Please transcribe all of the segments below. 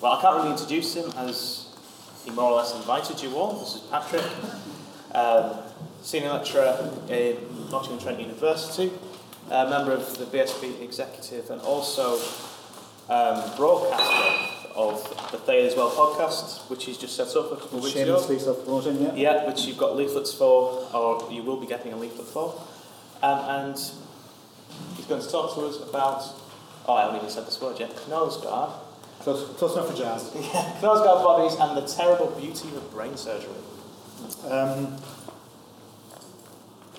well, I can't really introduce him as he more or less invited you all. This is Patrick, um, senior lecturer in Nottingham Trent University, a member of the BSP executive, and also um, broadcaster of the Thales Well podcast, which he's just set up a couple of weeks ago. Self-promoting, yeah. Yeah, which you've got leaflets for, or you will be getting a leaflet for. Um, and he's going to talk to us about, oh, I haven't even said this word yet, Knausgaard. Close, close enough for jazz. Yeah, Knausgaard bodies and the terrible beauty of brain surgery. Um,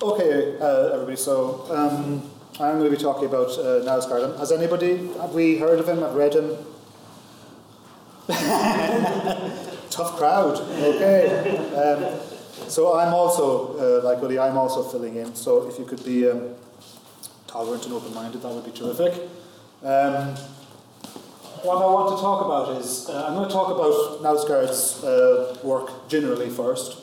okay, uh, everybody, so um, I'm going to be talking about uh, Knausgaard. Has anybody, have we heard of him, have read him? Tough crowd, okay. Um, so I'm also, uh, like Willie, I'm also filling in, so if you could be um, tolerant and open-minded, that would be terrific. What I want to talk about is, uh, I'm going to talk about Knausgaard's uh, work generally first,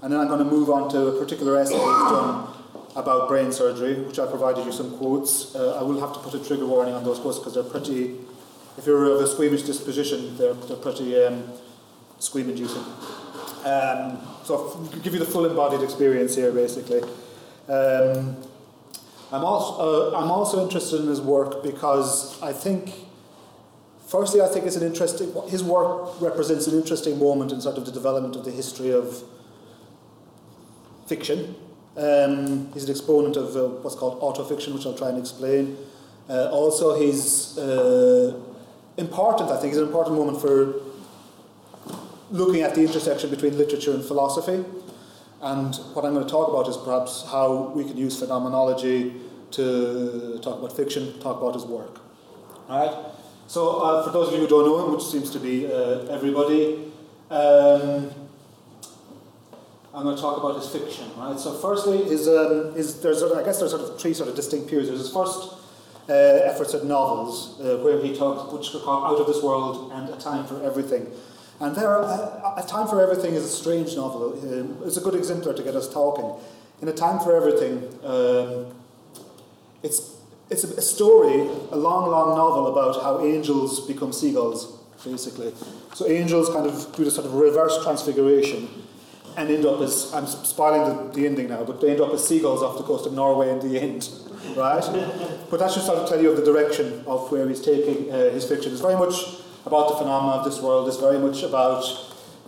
and then I'm going to move on to a particular essay he's done about brain surgery, which I provided you some quotes. Uh, I will have to put a trigger warning on those quotes because they're pretty, if you're of a squeamish disposition, they're, they're pretty um, squeam inducing. Um, so I'll give you the full embodied experience here, basically. Um, I'm also, uh, I'm also interested in his work because I think, firstly, I think it's an interesting, his work represents an interesting moment in sort of the development of the history of fiction. Um, he's an exponent of uh, what's called autofiction, which I'll try and explain. Uh, also, he's uh, important, I think, it's an important moment for looking at the intersection between literature and philosophy. And what I'm going to talk about is perhaps how we can use phenomenology to talk about fiction, talk about his work. All right? So, uh, for those of you who don't know him, which seems to be uh, everybody, um, I'm going to talk about his fiction. Right? So, firstly, his, um, his, there's, I guess there's sort of three sort of distinct periods. There's his first uh, efforts at novels, uh, where he talks, called Out of This World and A Time for Everything. And there, are, A Time for Everything is a strange novel. Um, it's a good exemplar to get us talking. In A Time for Everything, um, it's, it's a, a story, a long, long novel about how angels become seagulls, basically. So angels kind of do this sort of reverse transfiguration and end up as, I'm spoiling the, the ending now, but they end up as seagulls off the coast of Norway in the end, right? but that should sort of tell you of the direction of where he's taking uh, his fiction. It's very much about the phenomena of this world, it's very much about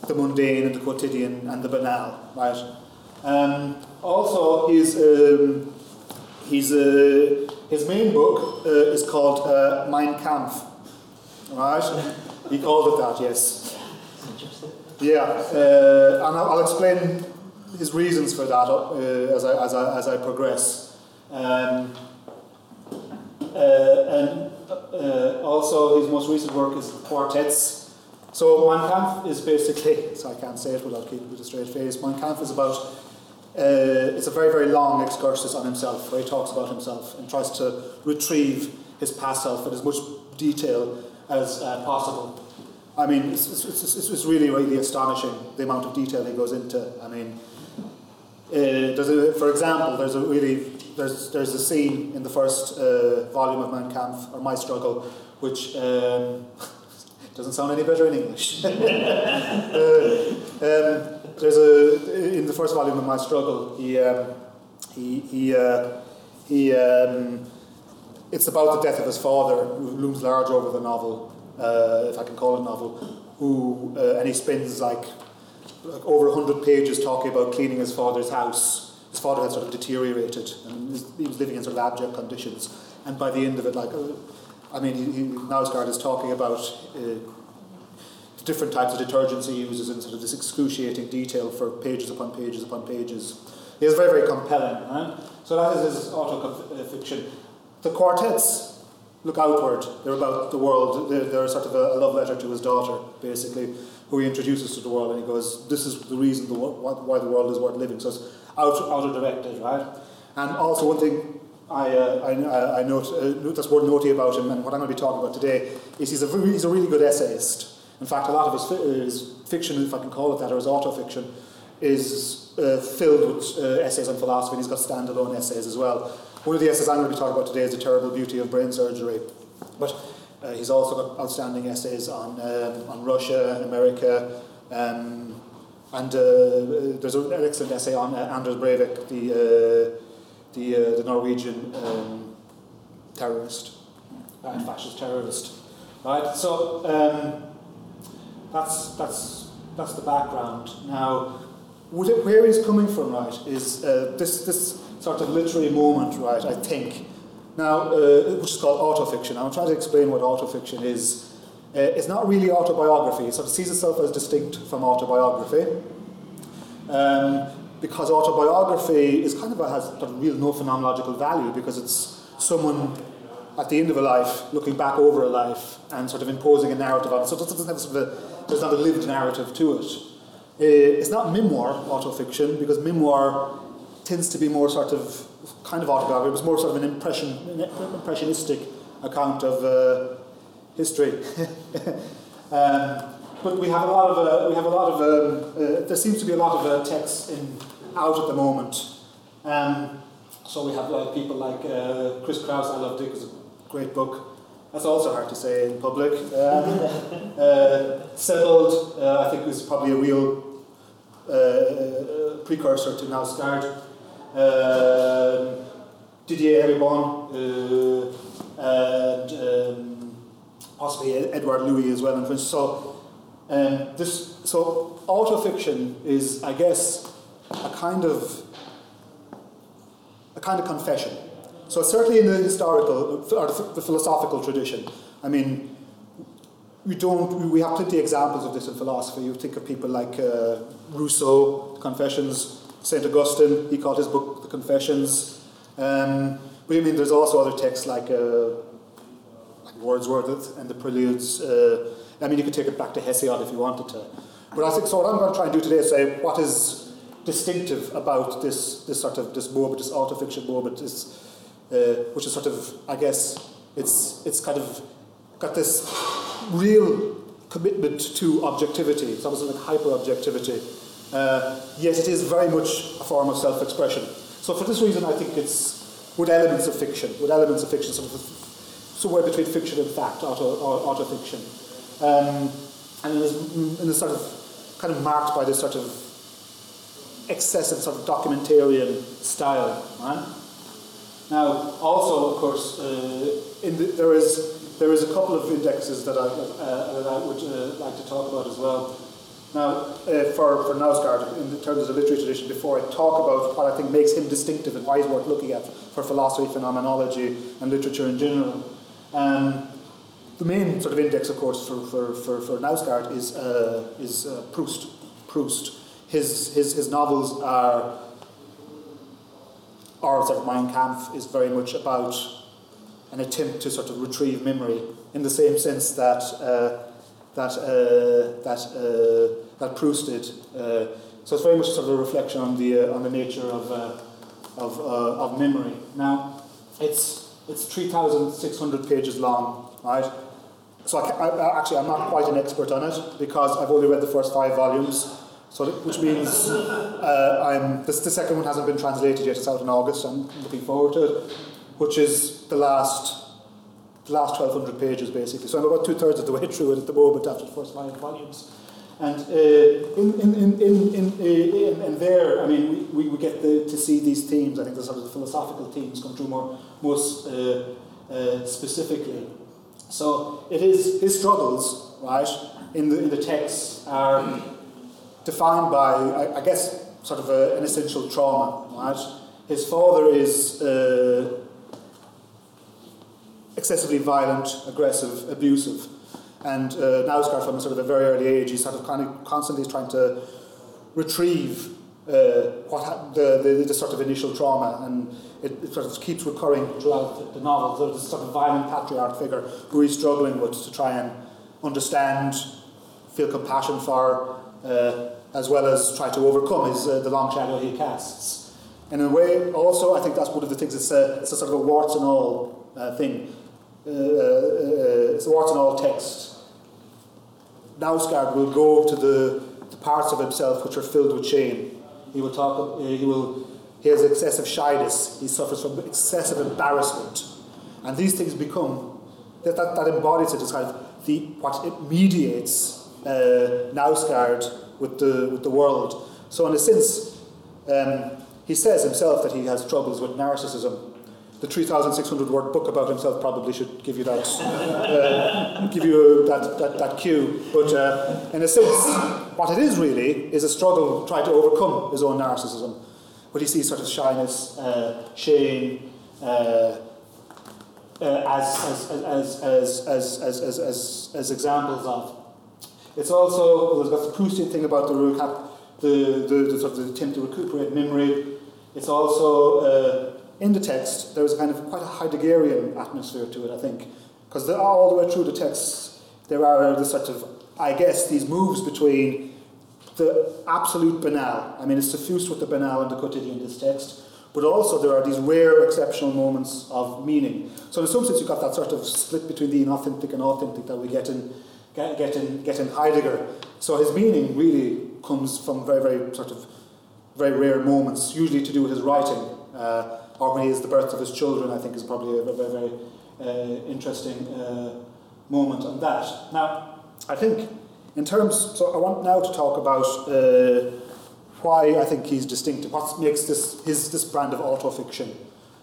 the mundane and the quotidian and the banal, right? Um, also, he's, um, he's, uh, his main book uh, is called uh, Mein Kampf, right? He called it that, yes. Yeah, uh, and I'll, explain his reasons for that uh, as, I, as, I, as I progress. Um, uh, and uh, also, his most recent work is quartets. So, Mein Kampf is basically, so I can't say it without keeping with a straight face. Mein Kampf is about, uh, it's a very, very long excursus on himself, where he talks about himself and tries to retrieve his past self in as much detail as uh, possible. I mean, it's, it's, it's, it's, really, really astonishing the amount of detail he goes into. I mean, uh, for example, there's a really there's there's a scene in the first uh, volume of Mein Kampf or My Struggle, which um, doesn't sound any better in English. uh, um, there's a in the first volume of My Struggle, he um, he he uh, he. Um, it's about the death of his father, who looms large over the novel, uh, if I can call it a novel, who, uh, and he spends like, like over 100 pages talking about cleaning his father's house. His father had sort of deteriorated and he was living in sort of abject conditions. And by the end of it, like, uh, I mean, he, he, is talking about uh, different types of detergents he uses in sort of this excruciating detail for pages upon pages upon pages. He is very, very compelling, right? So that is his autofiction. The quartets look outward. They're about the world. They're, they're sort of a, a, love letter to his daughter, basically, who he introduces to the world, and he goes, "This is the reason the, why the world is worth living." So it's out, outer directed, right? And also one thing I, uh, I, I note uh, that's worth noting about him, and what I'm going to be talking about today, is he's a he's a really good essayist. In fact, a lot of his, his fiction, if I can call it that, or his autofiction, is uh, filled with uh, essays on philosophy, and he's got standalone essays as well. One of the essays I'm going to be talking about today is the terrible beauty of brain surgery. But Uh, he's also got outstanding essays on, um, on Russia, America, um, and uh, there's an excellent essay on uh, Anders Breivik, the, uh, the, the Norwegian um, terrorist, fascist terrorist. Right, so um, that's, that's, that's the background. Now, where he's coming from, right, is uh, this, this sort of literary moment, right, I think, now, uh, which is called autofiction. I'm trying to explain what autofiction is. Uh, it's not really autobiography. It sort of sees itself as distinct from autobiography. Um, because autobiography is kind of a, has real no phenomenological value because it's someone at the end of a life looking back over a life and sort of imposing a narrative on it. So it doesn't have sort of a, there's not a lived narrative to it. Uh, it's not memoir autofiction because memoir tends to be more sort of kind of autobiography. It was more sort of an impression, impressionistic account of uh, history. um, but we have a lot of uh, we have a lot of um, uh, there seems to be a lot of uh, text in out at the moment. Um, so we have people like Chris Kraus, I Love Dick, is a great book. That's also hard to say in public. Um, uh, Sebald, uh, I think, was probably a real precursor to Knausgaard. Um, Didier Eribon, and um, possibly Edward Louis as well. And so um, this, so autofiction is, I guess, a kind of a kind of confession. So certainly in the historical or the philosophical tradition, I mean, we don't. We have plenty of examples of this in philosophy. You think of people like uh, Rousseau, Confessions, Saint Augustine. He called his book the Confessions. Um, but I mean, there's also other texts like, uh, like Wordsworth and the Preludes. Uh, I mean, you could take it back to Hesiod if you wanted to. But I think so. What I'm going to try and do today is say what is distinctive about this this sort of this moment, this autofiction moment, uh, which is sort of, I guess, it's it's kind of got this real commitment to objectivity. It's almost like hyper objectivity. Uh, yet it is very much a form of self-expression. So for this reason, I think it's with elements of fiction, with elements of fiction, sort of somewhere between fiction and fact, auto, auto fiction. Um, and it is, and sort of kind of marked by this sort of excessive sort of documentarian style. Right? Now, also, of course, uh, the, there is there is a couple of indexes that I, uh, that I would uh, like to talk about as well. Now, uh, for, for Knausgaard, in terms of the literary tradition, before I talk about what I think makes him distinctive and why he's worth looking at for philosophy, phenomenology, and literature in general, um, the main sort of index, of course, for, for, for, for Knausgaard is, uh, is uh, Proust. Proust. His, his, his novels are, or sort of Mein Kampf is very much about an attempt to sort of retrieve memory in the same sense that uh, that uh, that uh, that Proust did. Uh, so it's very much sort of a reflection on the uh, on the nature of uh, of, of memory. Now, it's it's three thousand six hundred pages long, right? So I, I, actually, I'm not quite an expert on it because I've only read the first five volumes. So, which means uh, I'm this, the second one hasn't been translated yet. It's out in August. I'm looking forward to it, which is the last the last 1,200 pages basically. So I'm about two thirds of the way through it at the moment after the first five volumes. And uh, in, in, in, in, in, in, in, there, I mean, we, we get the, to see these themes. I think the sort of the philosophical themes come through more most uh, uh, specifically. So it is his struggles, right, in the, in the text are defined by, I, I guess, sort of a, an essential trauma, right? His father is uh, excessively violent, aggressive, abusive, and uh, Knausgaard from sort of a very early age, he's sort of kind of constantly trying to retrieve uh, what ha- the, the, the, sort of initial trauma, and it, it, sort of keeps recurring throughout the, the novel. There's this sort of violent patriarch figure who he's struggling with to try and understand, feel compassion for, uh, as well as try to overcome is uh, the long shadow he casts. And in a way, also, I think that's one of the things, it's a, it's a sort of a warts and all uh, thing. Uh, uh, it's a warts and all text. Knausgaard will go to the, the parts of himself which are filled with shame he will talk. Uh, he will. He has excessive shyness. He suffers from excessive embarrassment, and these things become that, that, that embodies it is kind of the, what it mediates uh, with the, with the world. So, in a sense, um, he says himself that he has troubles with narcissism. The 3,600 word book about himself probably should give you that, uh, give you that, that, that cue. But uh, in a sense, what it is really is a struggle trying to overcome his own narcissism. But he sees sort of shyness, uh, shame, uh, uh, as, as, as, as, as, as, as, as, as examples of. It's also, there's got the Proustian thing about the, the, the, the, sort of the attempt to recuperate memory. It's also, uh, in the text, there's kind of quite a Heideggerian atmosphere to it, I think. Because all the way through the text, there are the sort of, I guess, these moves between the absolute banal. I mean, it's suffused with the banal and the quotidian in this text but also there are these rare exceptional moments of meaning. So in some sense you've got that sort of split between the inauthentic and authentic that we get in, get, get in, get in Heidegger. So his meaning really comes from very, very sort of very rare moments, usually to do with his writing. Uh, or when he is the birth of his children, I think is probably a very, very uh, interesting uh, moment on that. Now, I think in terms, so I want now to talk about uh, why I think he's distinctive, what makes this, his, this brand of autofiction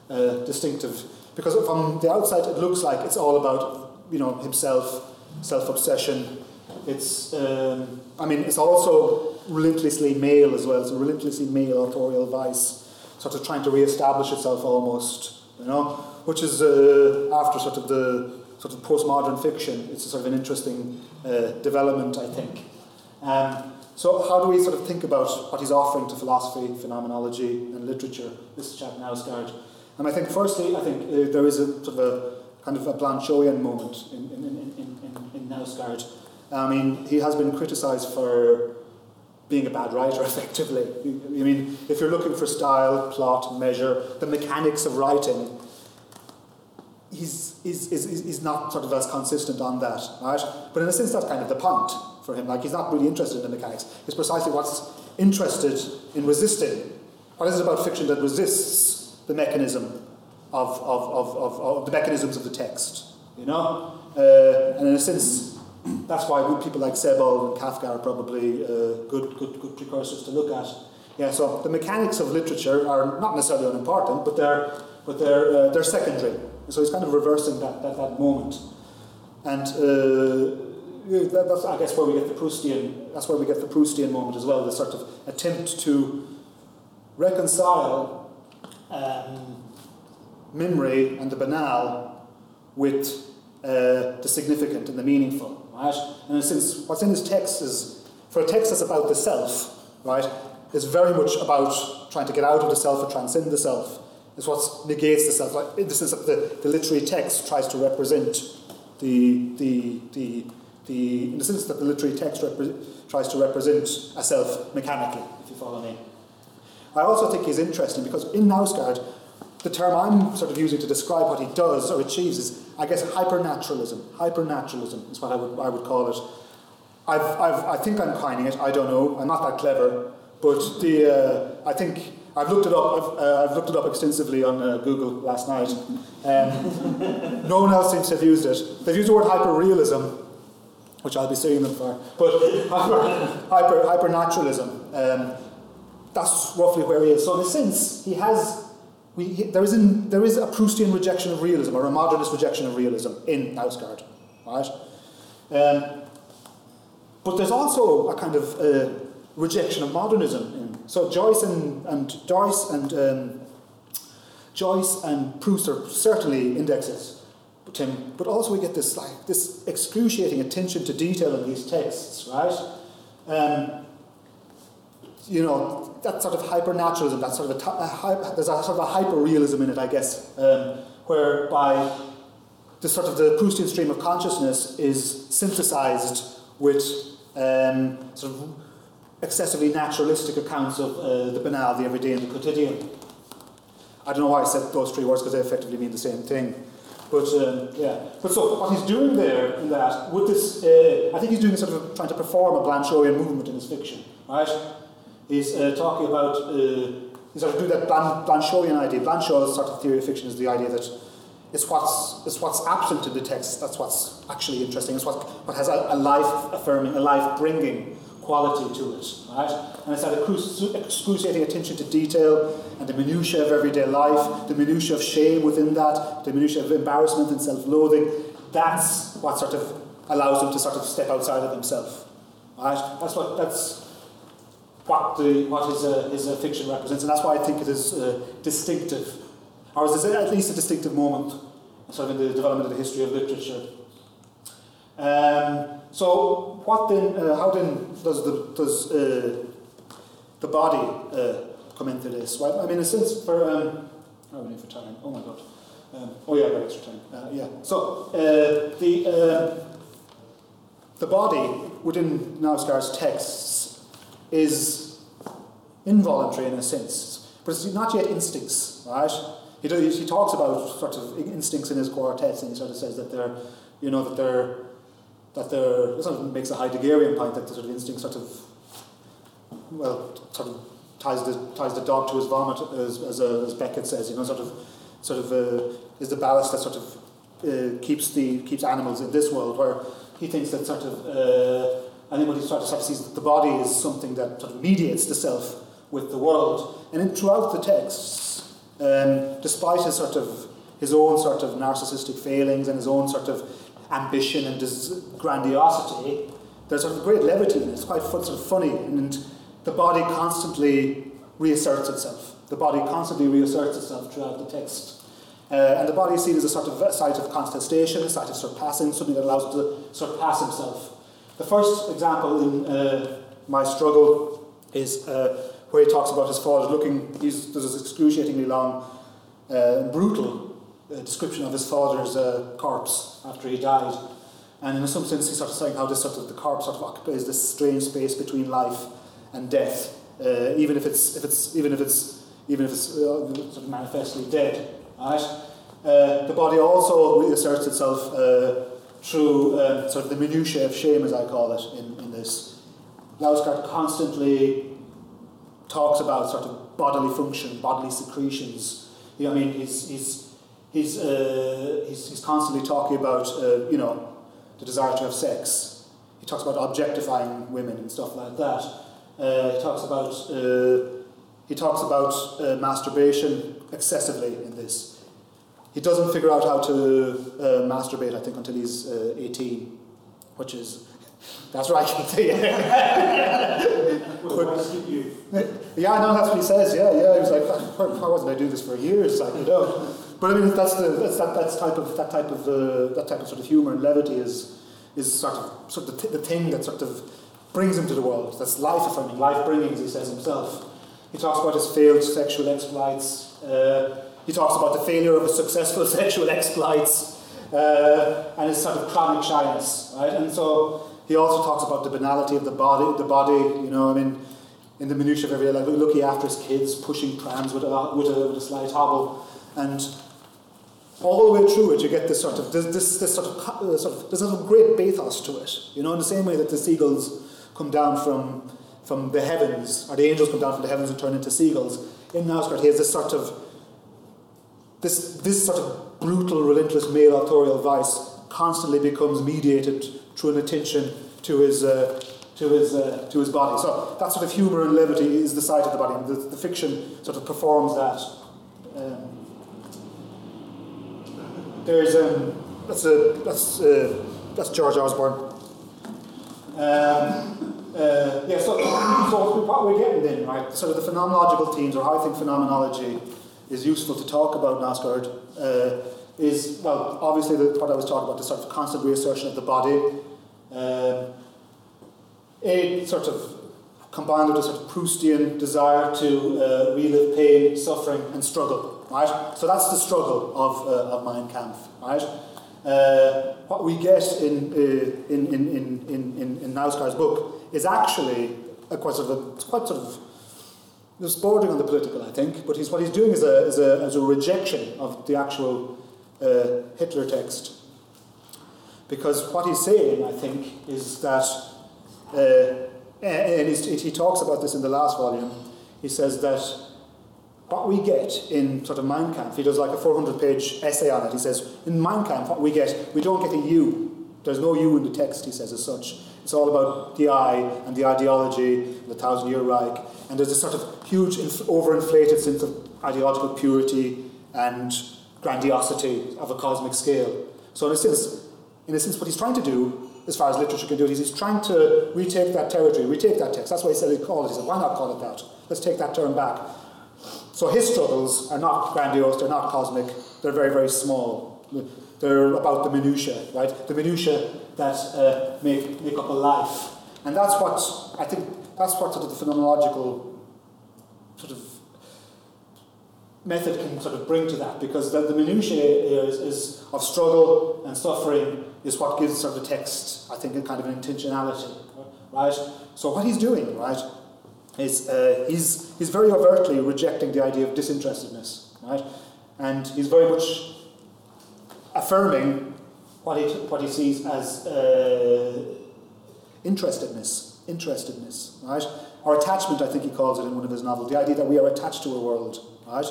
uh, distinctive. Because from the outside it looks like it's all about you know, himself, self-obsession. It's, um, I mean, it's also relentlessly male as well. It's a relentlessly male authorial vice, sort of trying to re-establish itself almost, you know, which is uh, after sort of the sort of postmodern fiction. It's sort of an interesting uh, development, I think. Um, so how do we sort of think about what he's offering to philosophy, phenomenology, and literature, this chap Knausgaard? And I think firstly, I think uh, there is a sort of a kind of a Blanchoian moment in, in, in, in, in, I mean, he has been criticised for being a bad writer, effectively. I mean, if you're looking for style, plot, measure, the mechanics of writing, he's, he's, he's, he's not sort of as consistent on that, right? But in a sense, that's kind of the point for him. Like he's not really interested in the mechanics. It's precisely what's interested in resisting. What is it about fiction that resists the mechanism of, of, of, of, of the mechanisms of the text? You know? Uh, and in a sense, that's why good people like Sebald and Kafka are probably uh, good, good, good precursors to look at. Yeah, so the mechanics of literature are not necessarily unimportant, but they're, but they're, uh, they're secondary. So he's kind of reversing that, that, that moment. And uh, that's, I guess, where we get the Proustian, that's where we get the Proustian moment as well, the sort of attempt to reconcile um, memory and the banal with uh, the significant and the meaningful, right? And since what's in this text is, for a text that's about the self, right, is very much about trying to get out of the self or transcend the self. It's what negates the self. Like, in the sense that the, the literary text tries to represent the, the, the the, in the sense that the literary text tries to represent a self mechanically, if you follow me. I also think he's interesting because in Knausgaard, the term I'm sort of using to describe what he does or achieves is, I guess, hypernaturalism. Hypernaturalism is what I would, I would call it. I've, I've, I think I'm coining it, I don't know, I'm not that clever, but the, uh, I think I've looked it up. I've, uh, I've looked it up extensively on uh, Google last night. Um, no one else seems to have used it. They've used the word hyperrealism, which I'll be suing them for. But hyper, hyper, hypernaturalism, um, that's roughly where he is. So in a sense, he has, we, there, is there is a Proustian rejection of realism, or a modernist rejection of realism in Knausgaard, right? Um, but there's also a kind of uh, rejection of modernism. In, so Joyce and, and Joyce and um, Joyce and Proust are certainly indexes Tim, but also we get this like this excruciating attention to detail in these texts, right? Um, you know, that sort of hypernaturalism, that sort of a, a, there's a sort of a hyperrealism in it, I guess, um, whereby the sort of the Proustian stream of consciousness is synthesized with um, sort of excessively naturalistic accounts of uh, the banal, the everyday, and the quotidian. I don't know why I said those three words because they effectively mean the same thing. But um, yeah, but so what he's doing there in that with this, uh, I think he's doing sort of trying to perform a Blanchoian movement in his fiction, right? He's uh, talking about uh, he's sort of doing that Blanchoian idea. Blanchot's sort of theory of fiction is the idea that it's what's, it's what's absent in the text that's what's actually interesting. It's what, what has a, a life affirming, a life bringing quality to it, right? And it's that excruciating attention to detail and the minutiae of everyday life, the minutiae of shame within that, the minutiae of embarrassment and self-loathing. That's what sort of allows them to sort of step outside of themselves, right? That's what that's what the what his uh, his uh, fiction represents, and that's why I think it is uh, distinctive, or is at least a distinctive moment, sort of in the development of the history of literature. Um, so, what then? Uh, how then does the does uh, the body uh, come into this? Well, I mean, since for um, how many for time? Oh my god! Um, oh yeah, I got extra time. yeah. So the the body within Knausgaard's texts is involuntary in a sense, but it's not yet instincts, right? He, he talks about sort of instincts in his quartets, and he sort of says that they're, you know, that they're, that they're, this sort of makes a Heideggerian point that the sort of instinct sort of, well, sort of ties the, ties the dog to his vomit, as, as, uh, as Beckett says, you know, sort of, sort of uh, is the ballast that sort of uh, keeps the keeps animals in this world, where he thinks that sort of uh, anybody of, sort of sees that the body is something that sort of mediates the self with the world. And in, throughout the texts, um, despite his sort of his own sort of narcissistic failings and his own sort of ambition and grandiosity, there's sort of great levity and It's quite sort of funny, and the body constantly reasserts itself. The body constantly reasserts itself throughout the text. Uh, and the body is seen as a sort of a site of contestation, a site of surpassing, something that allows it to surpass himself. The first example in uh, my struggle is uh, where he talks about his father looking, he's, there's this excruciatingly long, uh, brutal uh, description of his father's uh, corpse after he died. And in some sense, he's sort of saying how this sort of the corpse sort of occupies this strange space between life and death, even if it's if it's even if it's even if it's sort of manifestly dead. Right? Uh, the body also reasserts itself uh, through uh, sort of the minutiae of shame, as I call it, in, in this. Knausgaard constantly talks about sort of bodily function, bodily secretions. You know, I mean, he's, he's, he's, uh, he's, he's constantly talking about, uh, you know, the desire to have sex. He talks about objectifying women and stuff like that. Uh, he talks about he talks about uh, masturbation excessively in this. He doesn't figure out how to uh, masturbate, I think, until he's uh, 18, which is. That's right. I can see Yeah, no, that's what he says. Yeah, yeah. He was like, why wasn't I doing this for years? Like, you know. But I mean, that's the that's that that's type of that type of uh, that type of sort of humor and levity is is sort of sort of the, the thing that sort of brings him to the world. That's life affirming, life bringing, as he says himself. He talks about his failed sexual exploits. Uh, he talks about the failure of his successful sexual exploits uh, and his sort of chronic shyness, right? And so he also talks about the banality of the body. The body, you know, I mean, in the minutiae of everyday life, looking after his kids, pushing trams with a, with a, with a slight hobble, and all the way through it, you get this sort of this, this, this sort of uh, sort of there's a great bathos to it. You know, in the same way that the seagulls come down from from the heavens, or the angels come down from the heavens and turn into seagulls. In Knausgaard, he has this sort of this this sort of brutal, relentless male authorial vice constantly becomes mediated through an attention to his uh, to his uh, to his body. So that sort of humour and levity is the side of the body. The, the fiction sort of performs that. Um, there's um, that's a that's uh, that's George Osborne. Um, uh, yeah, so, so what we're getting then, right, sort of the phenomenological themes, or how I think phenomenology is useful to talk about Knausgaard, uh, is, well, obviously the, what I was talking about, the sort of constant reassertion of the body, uh, a sort of combined with a sort of Proustian desire to uh, relive pain, suffering, and struggle, right? So that's the struggle of, uh, of Mein Kampf, right? Uh, what we get in, uh, in, in, in, in, in Knausgaard's book is actually a quite sort of, a, quite sort of, it's bordering on the political, I think, but he's, what he's doing is a, is a, is a rejection of the actual uh, Hitler text. Because what he's saying, I think, is that, uh, and he talks about this in the last volume, he says that what we get in sort of Mein Kampf, he does like a 400 page essay on it. He says, in Mein Kampf, what we get, we don't get a you. There's no you in the text, he says, as such. It's all about the I and the ideology, and the Thousand Year Reich, and there's a sort of huge, overinflated sense of ideological purity and grandiosity of a cosmic scale. So in a sense, in a sense, what he's trying to do, as far as literature can do it, is he's trying to retake that territory, retake that text. That's why he said he called it. He said, why not call it that? Let's take that term back. So his struggles are not grandiose, they're not cosmic, they're very, very small. They're about the minutiae, right? The minutiae that uh, make, make up a life. And that's what, I think, that's what sort of the phenomenological sort of method can sort of bring to that, because the, the minutiae is, is of struggle and suffering is what gives sort of the text, I think, a kind of an intentionality, right? So what he's doing, right, is uh, he's, he's very overtly rejecting the idea of disinterestedness, right? And he's very much affirming what he, what sees as uh, interestedness, interestedness, right? Or attachment, I think he calls it in one of his novels, the idea that we are attached to a world, right?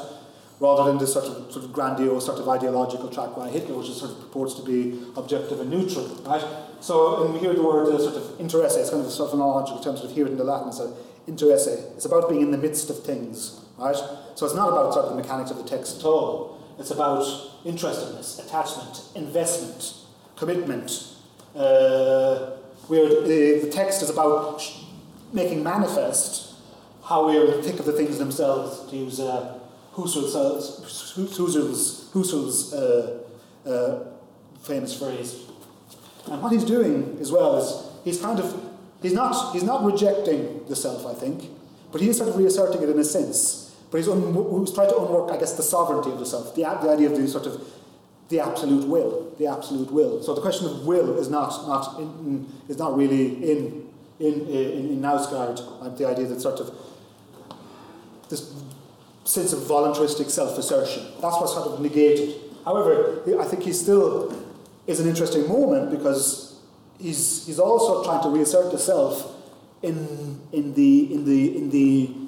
Rather than this sort of, sort of grandiose, sort of ideological track by Hitler, which is sort of purports to be objective and neutral, right? So when we hear the word uh, sort of interesse, it's kind of a sort of phenomenological term, sort of hear it in the Latin, so interesse. It's about being in the midst of things, right? So it's not about sort of the mechanics of the text at all. It's about interestedness, attachment, investment, commitment. Uh, where the, the text is about making manifest how we think of the things themselves, to use uh, Husserl's, Husserl's, Husserl's uh, uh, famous phrase. And what he's doing as well is he's kind of he's not he's not rejecting the self, I think, but he's sort of reasserting it in a sense. But he's, un- he's trying to unwork, I guess, the sovereignty of the self, the, the idea of the sort of the absolute will, the absolute will. So the question of will is not not in, is not really in in in, in Knausgaard. Uh, the idea that sort of this sense of voluntaristic self-assertion. That's what's sort of negated. However, I think he still is an interesting moment because he's he's also trying to reassert the self in in the in the in the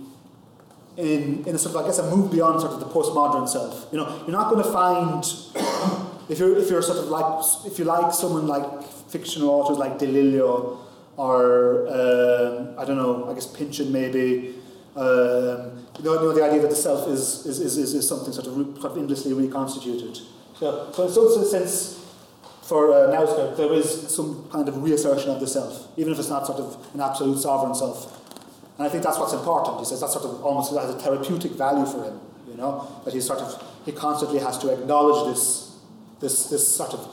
in, in a sort of, I guess, a move beyond sort of the postmodern self. You know, you're not going to find, if you're, if you're sort of like, if you like someone like fictional authors like Delillo or, um, I don't know, I guess Pynchon maybe, um, you, know, you know, the idea that the self is, is, is, is something sort of, re, sort of endlessly reconstituted. So, so in some sense, for uh, Knausgaard, there is some kind of reassertion of the self, even if it's not sort of an absolute sovereign self. And I think that's what's important. He says that sort of almost has a therapeutic value for him, you know, that he sort of, he constantly has to acknowledge this, this, this sort of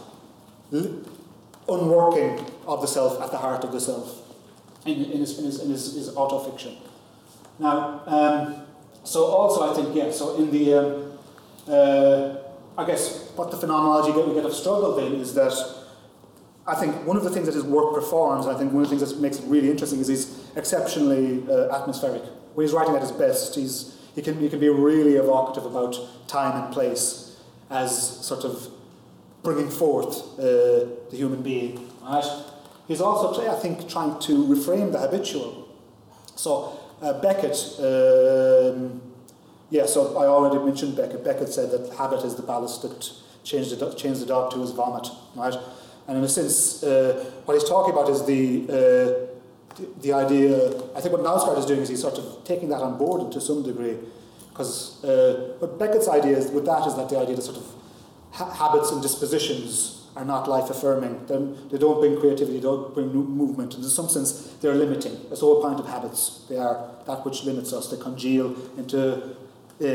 unworking of the self at the heart of the self in, in, his, in, his, in his, his autofiction. Now, um, so also I think, yeah, so in the, um, uh, I guess what the phenomenology that we get of struggle then is that I think one of the things that his work performs, and I think one of the things that makes it really interesting, is he's exceptionally uh, atmospheric. When he's writing at his best, he's, he, can, he can be really evocative about time and place as sort of bringing forth uh, the human being. Right? He's also, I think, trying to reframe the habitual. So uh, Beckett, um, yeah, so I already mentioned Beckett. Beckett said that habit is the ballast that changed the, the dog to his vomit. Right? And in a sense, uh, what he's talking about is the, uh, the, the idea. I think what Knausgaard is doing is he's sort of taking that on board to some degree, because uh, what Beckett's idea is, with that is that the idea that sort of ha- habits and dispositions are not life affirming. They don't bring creativity, they don't bring movement. And in some sense, they're limiting. That's the whole point of habits. They are that which limits us. They congeal into uh,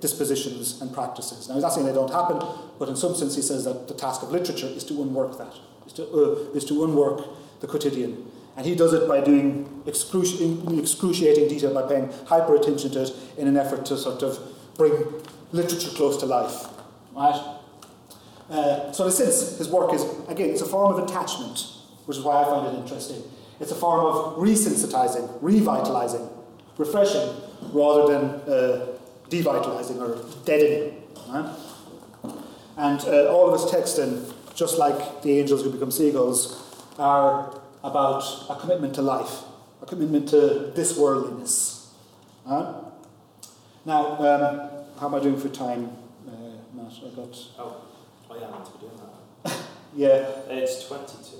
dispositions and practices. Now, he's not saying they don't happen, but in some sense, he says that the task of literature is to unwork that, is to, uh, is to unwork the quotidian. And he does it by doing excruci- excruciating detail, by paying hyper attention to it in an effort to sort of bring literature close to life. Right? Uh, so, in a sense, his work is, again, it's a form of attachment, which is why I find it interesting. It's a form of resensitizing, revitalizing, refreshing, rather than uh, devitalizing or deadening. Right? And uh, all of his texting, just like the angels who become seagulls, are about a commitment to life, a commitment to this worldliness. Right? Now, um, how am I doing for time, uh, Matt? I got. Oh, oh yeah, I meant to be doing that. Yeah. It's 22.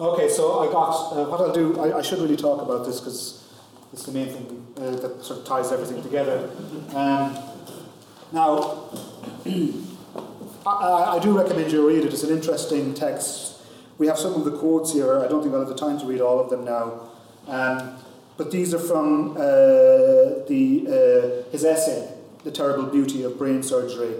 Okay, so I got. Uh, what I'll do, I, I should really talk about this because it's the main thing uh, that sort of ties everything together. Um, now, I, I do recommend you read it. It's an interesting text. We have some of the quotes here. I don't think I'll have the time to read all of them now. Um, but these are from uh, the, uh, his essay, The Terrible Beauty of Brain Surgery.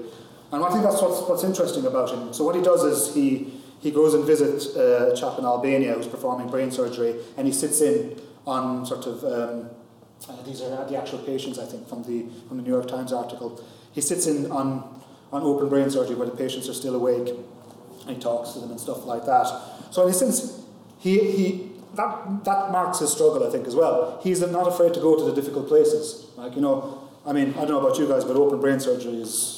And I think that's what's, what's interesting about him. So what he does is he, he goes and visits uh, a chap in Albania who's performing brain surgery and he sits in on sort of, um, uh, these are the actual patients I think from the, from the New York Times article. He sits in on, on open brain surgery where the patients are still awake and he talks to them and stuff like that. So in a sense, he, he, that, that marks his struggle, I think, as well. He's not afraid to go to the difficult places. Like, you know, I mean, I don't know about you guys, but open brain surgery is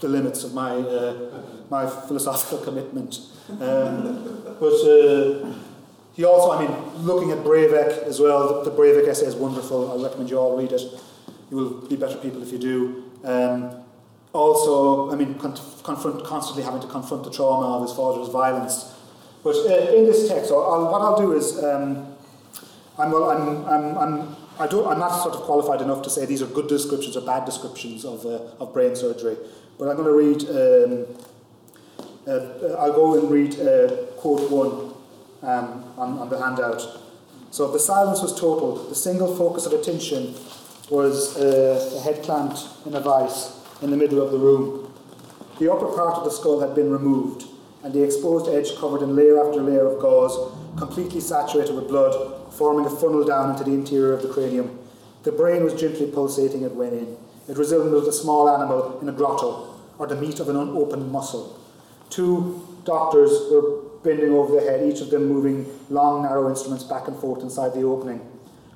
the limits of my, uh, my philosophical commitment. Um, but uh, he also, I mean, looking at Breivik as well, the, the Breivik essay is wonderful. I recommend you all read it. You will be better people if you do. Um, also, I mean, con- confront, constantly having to confront the trauma of his father's violence. But uh, in this text, I'll, what I'll do is, um, I'm, well, I'm, I'm, I'm, I I'm not sort of qualified enough to say these are good descriptions or bad descriptions of, uh, of brain surgery. But I'm going to read, um, uh, I'll go and read uh, quote one um, on, on the handout. So the silence was total. The single focus of attention was uh, a head clamped in a vice in the middle of the room. The upper part of the skull had been removed, and the exposed edge covered in layer after layer of gauze, completely saturated with blood, forming a funnel down into the interior of the cranium. The brain was gently pulsating it went in. It resembled a small animal in a grotto, or the meat of an unopened mussel. Two doctors were bending over the head, each of them moving long, narrow instruments back and forth inside the opening.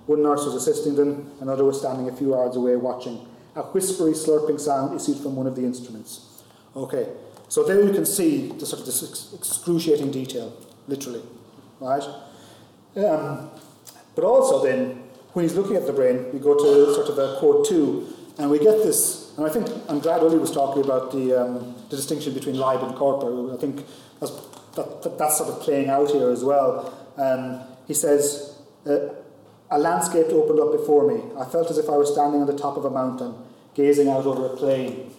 One nurse was assisting them, another was standing a few yards away watching. A whispery, slurping sound issued from one of the instruments. Okay, so there you can see the sort of this excruciating detail, literally, right? Um, but also then, when he's looking at the brain, we go to sort of a quote two, and we get this, and I think I'm glad Uli was talking about the, um, the distinction between Leib and Körper. I think that's, that, that, that's sort of playing out here as well. Um, he says, uh, a landscape opened up before me. I felt as if I were standing on the top of a mountain, gazing out over a plain.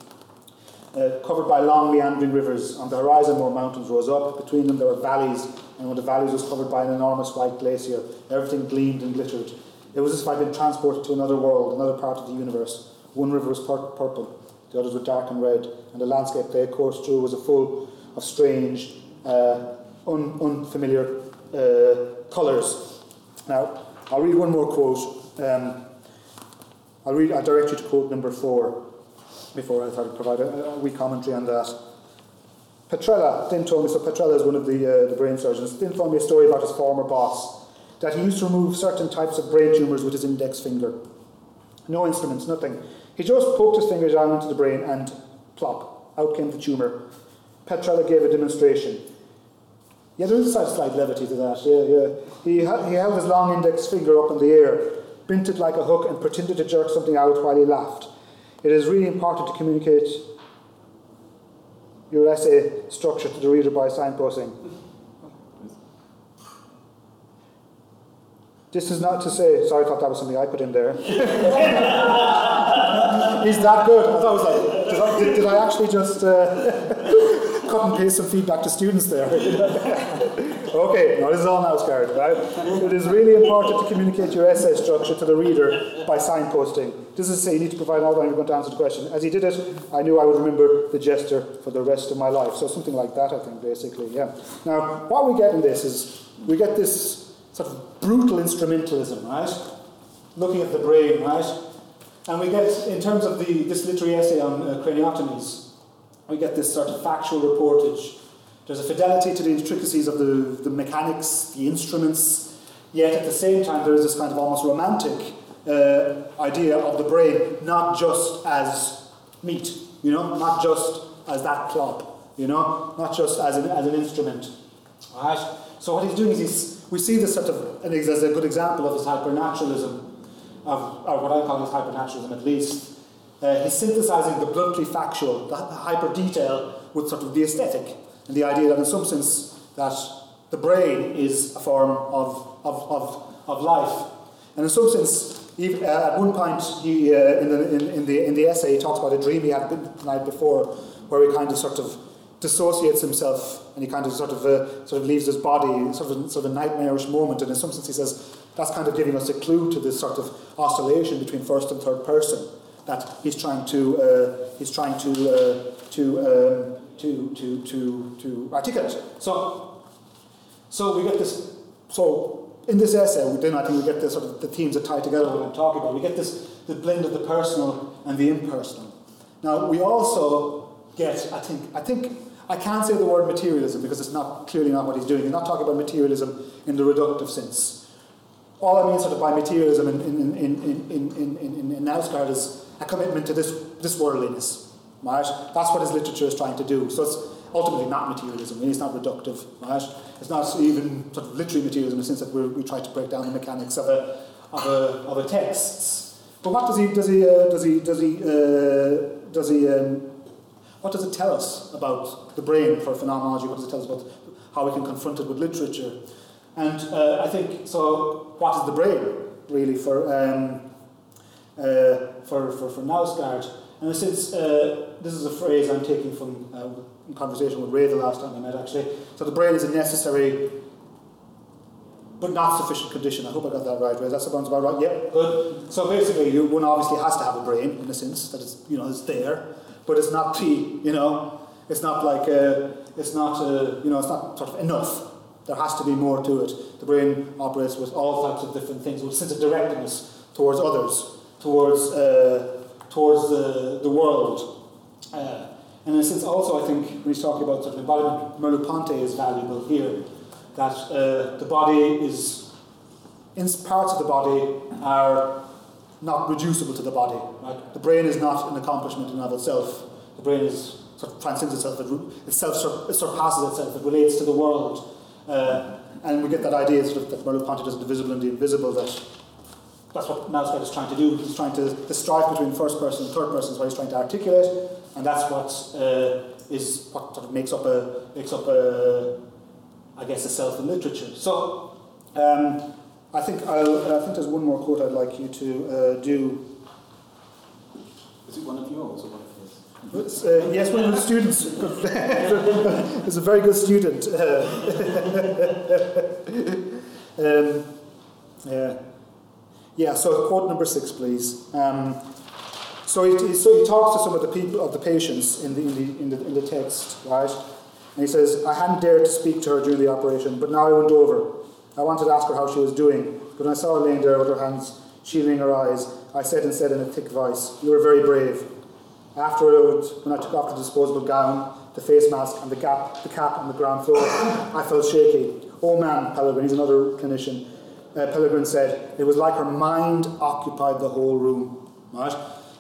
Uh, covered by long meandering rivers. On the horizon, more mountains rose up. Between them, there were valleys, and one of the valleys was covered by an enormous white glacier. Everything gleamed and glittered. It was as if I'd been transported to another world, another part of the universe. One river was pur- purple, the others were dark and red, and the landscape they coursed through was a full of strange, uh, un- unfamiliar uh, colours. Now, I'll read one more quote. Um, I'll read. I direct you to quote number four before I try to provide a, a wee commentary on that. Petrela then told me. So Petrela is one of the uh, the brain surgeons. Then told me a story about his former boss that he used to remove certain types of brain tumours with his index finger. No instruments, nothing. He just poked his finger down into the brain and plop, out came the tumour. Petrela gave a demonstration. Yeah, there is a slight levity to that. Yeah, yeah. He, ha- he held his long index finger up in the air, bent it like a hook, and pretended to jerk something out while he laughed. It is really important to communicate your essay structure to the reader by signposting. This is not to say, sorry, I thought that was something I put in there. He's that good. I thought I was like, did I, did, I actually just uh, cut and paste some feedback to students there? okay, now this is all now scared, right? It is really important to communicate your essay structure to the reader by signposting. This is say you need to provide an outline you're going to answer the question. As he did it, I knew I would remember the gesture for the rest of my life. So something like that, I think, basically, yeah. Now, what we get in this is we get this sort of brutal instrumentalism, right? Looking at the brain, right? And we get, in terms of the, this literary essay on uh, craniotomies, we get this sort of factual reportage. There's a fidelity to the intricacies of the, the mechanics, the instruments, yet at the same time there is this kind of almost romantic uh, idea of the brain, not just as meat, you know, not just as that plop, you know, not just as an, as an instrument. Right? So what he's doing is he's we see this sort of, as a good example of his hypernaturalism, of, or what I call his hypernaturalism at least, Uh, he's synthesizing the bluntly factual, the hyper detail, with sort of the aesthetic, and the idea that in some sense that the brain is a form of, of, of, of life. And in some sense, even, uh, at one point he, uh, in, the, in, in, the, in the essay, he talks about a dream he had the night before, where he kind of sort of dissociates himself and he kind of sort of uh, sort of leaves his body, sort of, sort of a nightmarish moment. And in some sense, he says that's kind of giving us a clue to this sort of oscillation between first and third person that he's trying to uh, he's trying to uh, to, um, to to to to articulate. So so we get this. So in this essay, then I think we get the sort of the themes that tie together what I'm talking about. We get this the blend of the personal and the impersonal. Now we also get I think I think I can't say the word materialism because it's not clearly not what he's doing. He's not talking about materialism in the reductive sense. All I mean sort of by materialism in, in, in, in, in, in, in, in is a commitment to this, this worldliness. Right? That's what his literature is trying to do. So it's ultimately not materialism, it's not reductive. Right? It's not even sort of literary materialism in the sense that we try to break down the mechanics of a, of a, of a text. But what does he, does he, uh, does he, does he, uh, does he um, what does it tell us about the brain for phenomenology? What does it tell us about how we can confront it with literature? And uh, I think, so what is the brain really for, um, uh, for, for, for Knausgaard? And since uh, this is a phrase I'm taking from uh, conversation with Ray the last time I met actually, so the brain is a necessary but not sufficient condition. I hope I got that right, Ray. That sounds about right. Yep, good. So basically, you, one obviously has to have a brain in a sense that it's you know it's there but it's not tea, you know. It's not like, uh, it's not, uh, you know, it's not sort of enough. There has to be more to it. The brain operates with all types of different things, with a sense of directness towards others, towards, uh, towards the, the world. Uh, and in a sense, also, I think, when he's talking about sort of embodiment, Merleau-Ponty is valuable here. That uh, the body is, in parts of the body are not reducible to the body. Right? The brain is not an accomplishment in and of itself. The brain is sort of transcends itself. It, itself sur- it surpasses itself. It relates to the world, uh, and we get that idea sort of that Merleau-Ponty does the visible and the invisible. That that's what Knausgaard is trying to do. He's trying to the strife between first person and third person is what he's trying to articulate, and that's what uh, is what sort of makes up a makes up a I guess a self in literature. So. Um, I think I'll, I think there's one more quote I'd like you to uh, do. Is it one of yours or one of his? Uh, yes, one of the students. He's a very good student. um, yeah. yeah, so quote number six, please. Um, so, he, so he talks to some of the people of the patients in the, in the, in the, in the text, right? And he says, I hadn't dared to speak to her during the operation, but now I went over. I wanted to ask her how she was doing, but when I saw her laying there with her hands shielding her eyes, I said and said in a thick voice, You were very brave. Afterwards, when I took off the disposable gown, the face mask, and the, gap, the cap on the ground floor, I felt shaky. Oh man, Pellegrin, he's another clinician, uh, Pellegrin said, it was like her mind occupied the whole room. Right?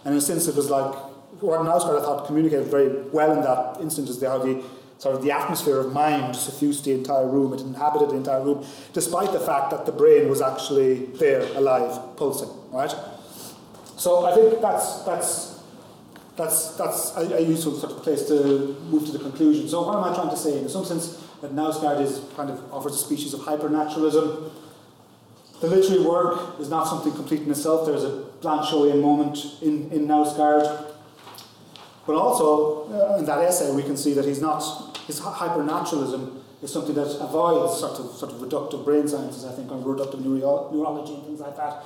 And in a sense, it was like, what Knausgaard, I thought, communicated very well in that instance is how the sort of the atmosphere of mind suffused the entire room, it inhabited the entire room, despite the fact that the brain was actually there, alive, pulsing, right? So I think that's, that's, that's, that's a, a useful sort of place to move to the conclusion. So what am I trying to say? In some sense, that Knausgaard is kind of offers a species of hypernaturalism. The literary work is not something complete in itself. There's a Blanchotian moment in, in Knausgaard but also, uh, in that essay, we can see that he's not, his hypernaturalism is something that avoids sort of, sort of reductive brain sciences, I think, or reductive neuro- neurology and things like that.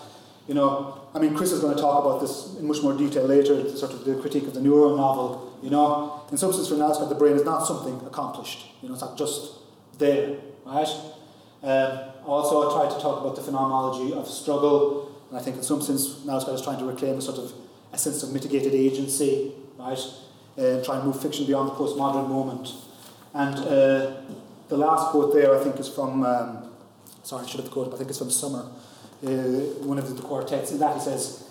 You know, I mean, Chris is going to talk about this in much more detail later, sort of the critique of the neuro novel. You know, in substance for Knausgaard, the brain is not something accomplished. You know, it's not just there, right? Um, also, I tried to talk about the phenomenology of struggle, and I think in some sense, Knausgaard is trying to reclaim a sort of a sense of mitigated agency right? Uh, try and move fiction beyond the postmodern moment. And uh, the last quote there, I think, is from, um, sorry, I should have quoted, but I think it's from Summer, uh, one of the, the quartets. In that he says,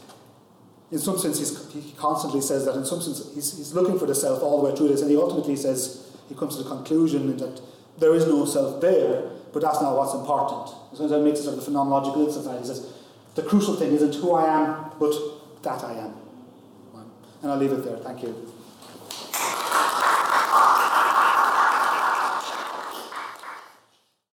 in some sense, he constantly says that in some sense, he's, he's looking for the self all the way through this, and he ultimately says, he comes to the conclusion that there is no self there, but that's not what's important. So that makes a sort of the phenomenological exercise. He says, the crucial thing isn't who I am, but that I am. And I'll leave it there. Thank you.